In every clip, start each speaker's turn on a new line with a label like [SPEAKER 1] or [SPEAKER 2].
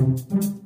[SPEAKER 1] thank you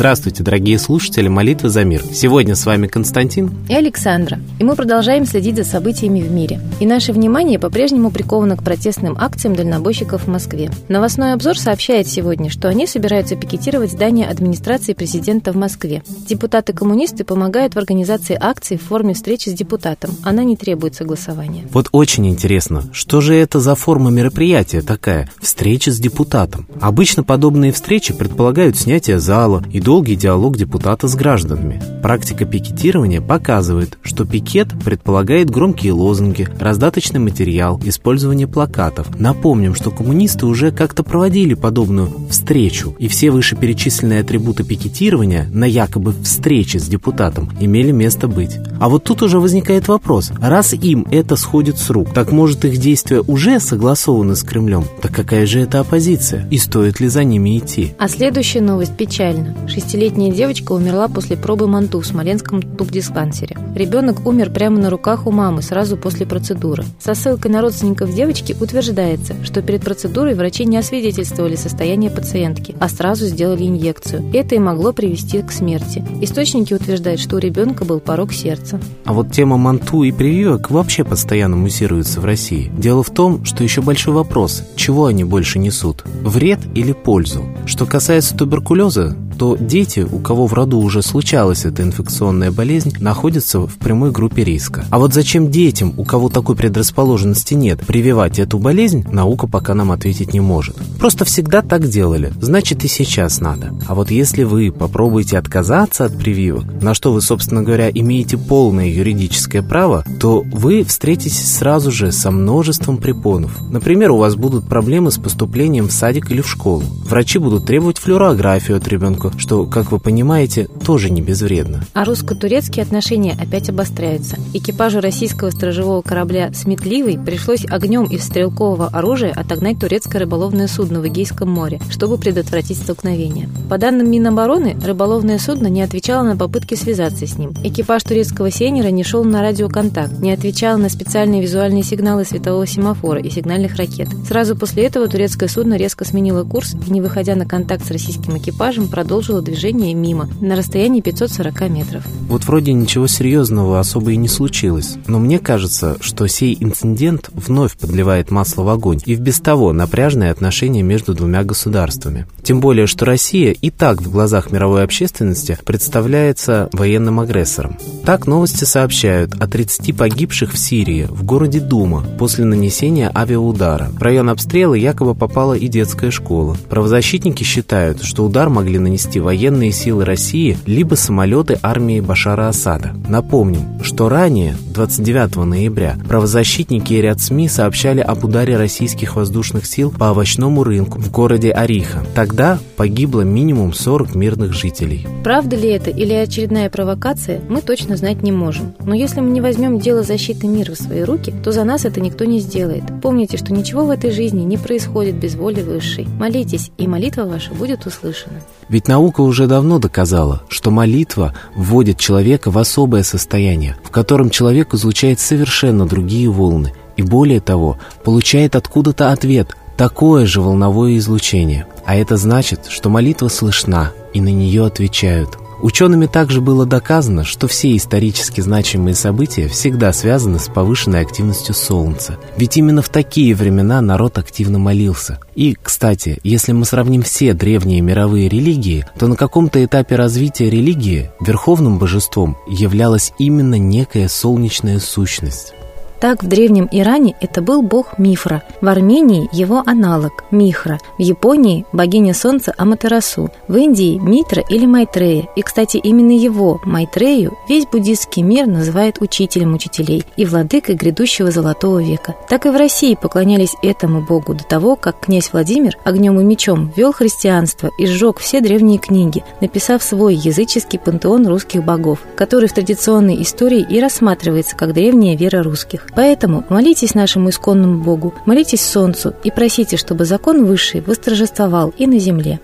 [SPEAKER 1] Здравствуйте, дорогие слушатели «Молитвы за мир». Сегодня с вами Константин
[SPEAKER 2] и Александра. И мы продолжаем следить за событиями в мире. И наше внимание по-прежнему приковано к протестным акциям дальнобойщиков в Москве. Новостной обзор сообщает сегодня, что они собираются пикетировать здание администрации президента в Москве. Депутаты-коммунисты помогают в организации акции в форме встречи с депутатом. Она не требует согласования.
[SPEAKER 1] Вот очень интересно, что же это за форма мероприятия такая? Встреча с депутатом. Обычно подобные встречи предполагают снятие зала и долгий диалог депутата с гражданами. Практика пикетирования показывает, что пикет предполагает громкие лозунги, раздаточный материал, использование плакатов. Напомним, что коммунисты уже как-то проводили подобную встречу, и все вышеперечисленные атрибуты пикетирования на якобы встрече с депутатом имели место быть. А вот тут уже возникает вопрос, раз им это сходит с рук, так может их действия уже согласованы с Кремлем? Так какая же это оппозиция? И стоит ли за ними идти?
[SPEAKER 2] А следующая новость печальна. Шестилетняя девочка умерла после пробы манту в Смоленском тубдиспансере. Ребенок умер прямо на руках у мамы сразу после процедуры. Со ссылкой на родственников девочки утверждается, что перед процедурой врачи не освидетельствовали состояние пациентки, а сразу сделали инъекцию. Это и могло привести к смерти. Источники утверждают, что у ребенка был порог сердца.
[SPEAKER 1] А вот тема манту и прививок вообще постоянно муссируется в России. Дело в том, что еще большой вопрос, чего они больше несут? Вред или пользу? Что касается туберкулеза, то дети, у кого в роду уже случалась эта инфекционная болезнь, находятся в прямой группе риска. А вот зачем детям, у кого такой предрасположенности нет, прививать эту болезнь, наука пока нам ответить не может. Просто всегда так делали, значит и сейчас надо. А вот если вы попробуете отказаться от прививок, на что вы, собственно говоря, имеете полное юридическое право, то вы встретитесь сразу же со множеством препонов. Например, у вас будут проблемы с поступлением в садик или в школу. Врачи будут требовать флюорографию от ребенка, что, как вы понимаете, тоже не безвредно.
[SPEAKER 2] А русско-турецкие отношения опять обостряются. Экипажу российского сторожевого корабля «Сметливый» пришлось огнем из стрелкового оружия отогнать турецкое рыболовное судно в Эгейском море, чтобы предотвратить столкновение. По данным Минобороны, рыболовное судно не отвечало на попытки связаться с ним. Экипаж турецкого сейнера не шел на радиоконтакт, не отвечал на специальные визуальные сигналы светового семафора и сигнальных ракет. Сразу после этого турецкое судно резко сменило курс и, не выходя на контакт с российским экипажем, продолжило продолжила движение мимо, на расстоянии 540 метров.
[SPEAKER 1] Вот вроде ничего серьезного особо и не случилось, но мне кажется, что сей инцидент вновь подливает масло в огонь и в без того напряжные отношения между двумя государствами. Тем более, что Россия и так в глазах мировой общественности представляется военным агрессором. Так новости сообщают о 30 погибших в Сирии, в городе Дума, после нанесения авиаудара. В район обстрела якобы попала и детская школа. Правозащитники считают, что удар могли нанести военные силы России либо самолеты армии Башара Асада. Напомним, что ранее, 29 ноября, правозащитники и ряд СМИ сообщали об ударе российских воздушных сил по овощному рынку в городе Ариха. Тогда погибло минимум 40 мирных жителей.
[SPEAKER 2] Правда ли это или очередная провокация, мы точно знать не можем. Но если мы не возьмем дело защиты мира в свои руки, то за нас это никто не сделает. Помните, что ничего в этой жизни не происходит без воли высшей. Молитесь, и молитва ваша будет услышана.
[SPEAKER 1] Ведь наука уже давно доказала, что молитва вводит человека в особое состояние, в котором человек излучает совершенно другие волны, и более того, получает откуда-то ответ, такое же волновое излучение. А это значит, что молитва слышна, и на нее отвечают. Учеными также было доказано, что все исторически значимые события всегда связаны с повышенной активностью Солнца. Ведь именно в такие времена народ активно молился. И, кстати, если мы сравним все древние мировые религии, то на каком-то этапе развития религии верховным божеством являлась именно некая солнечная сущность.
[SPEAKER 2] Так в Древнем Иране это был бог Мифра, в Армении его аналог Михра, в Японии богиня солнца Аматерасу, в Индии Митра или Майтрея. И, кстати, именно его, Майтрею, весь буддийский мир называет учителем учителей и владыкой грядущего золотого века. Так и в России поклонялись этому богу до того, как князь Владимир огнем и мечом вел христианство и сжег все древние книги, написав свой языческий пантеон русских богов, который в традиционной истории и рассматривается как древняя вера русских. Поэтому молитесь нашему исконному Богу, молитесь Солнцу и просите, чтобы закон высший восторжествовал и на земле.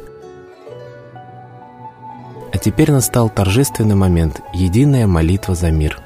[SPEAKER 1] Теперь настал торжественный момент – единая молитва за мир –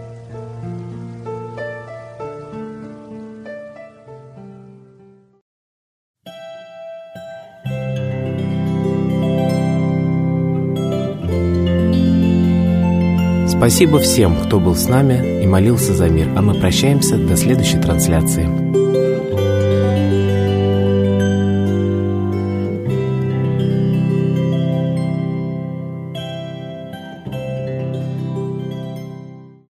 [SPEAKER 1] Спасибо всем, кто был с нами и молился за мир, а мы прощаемся до следующей трансляции.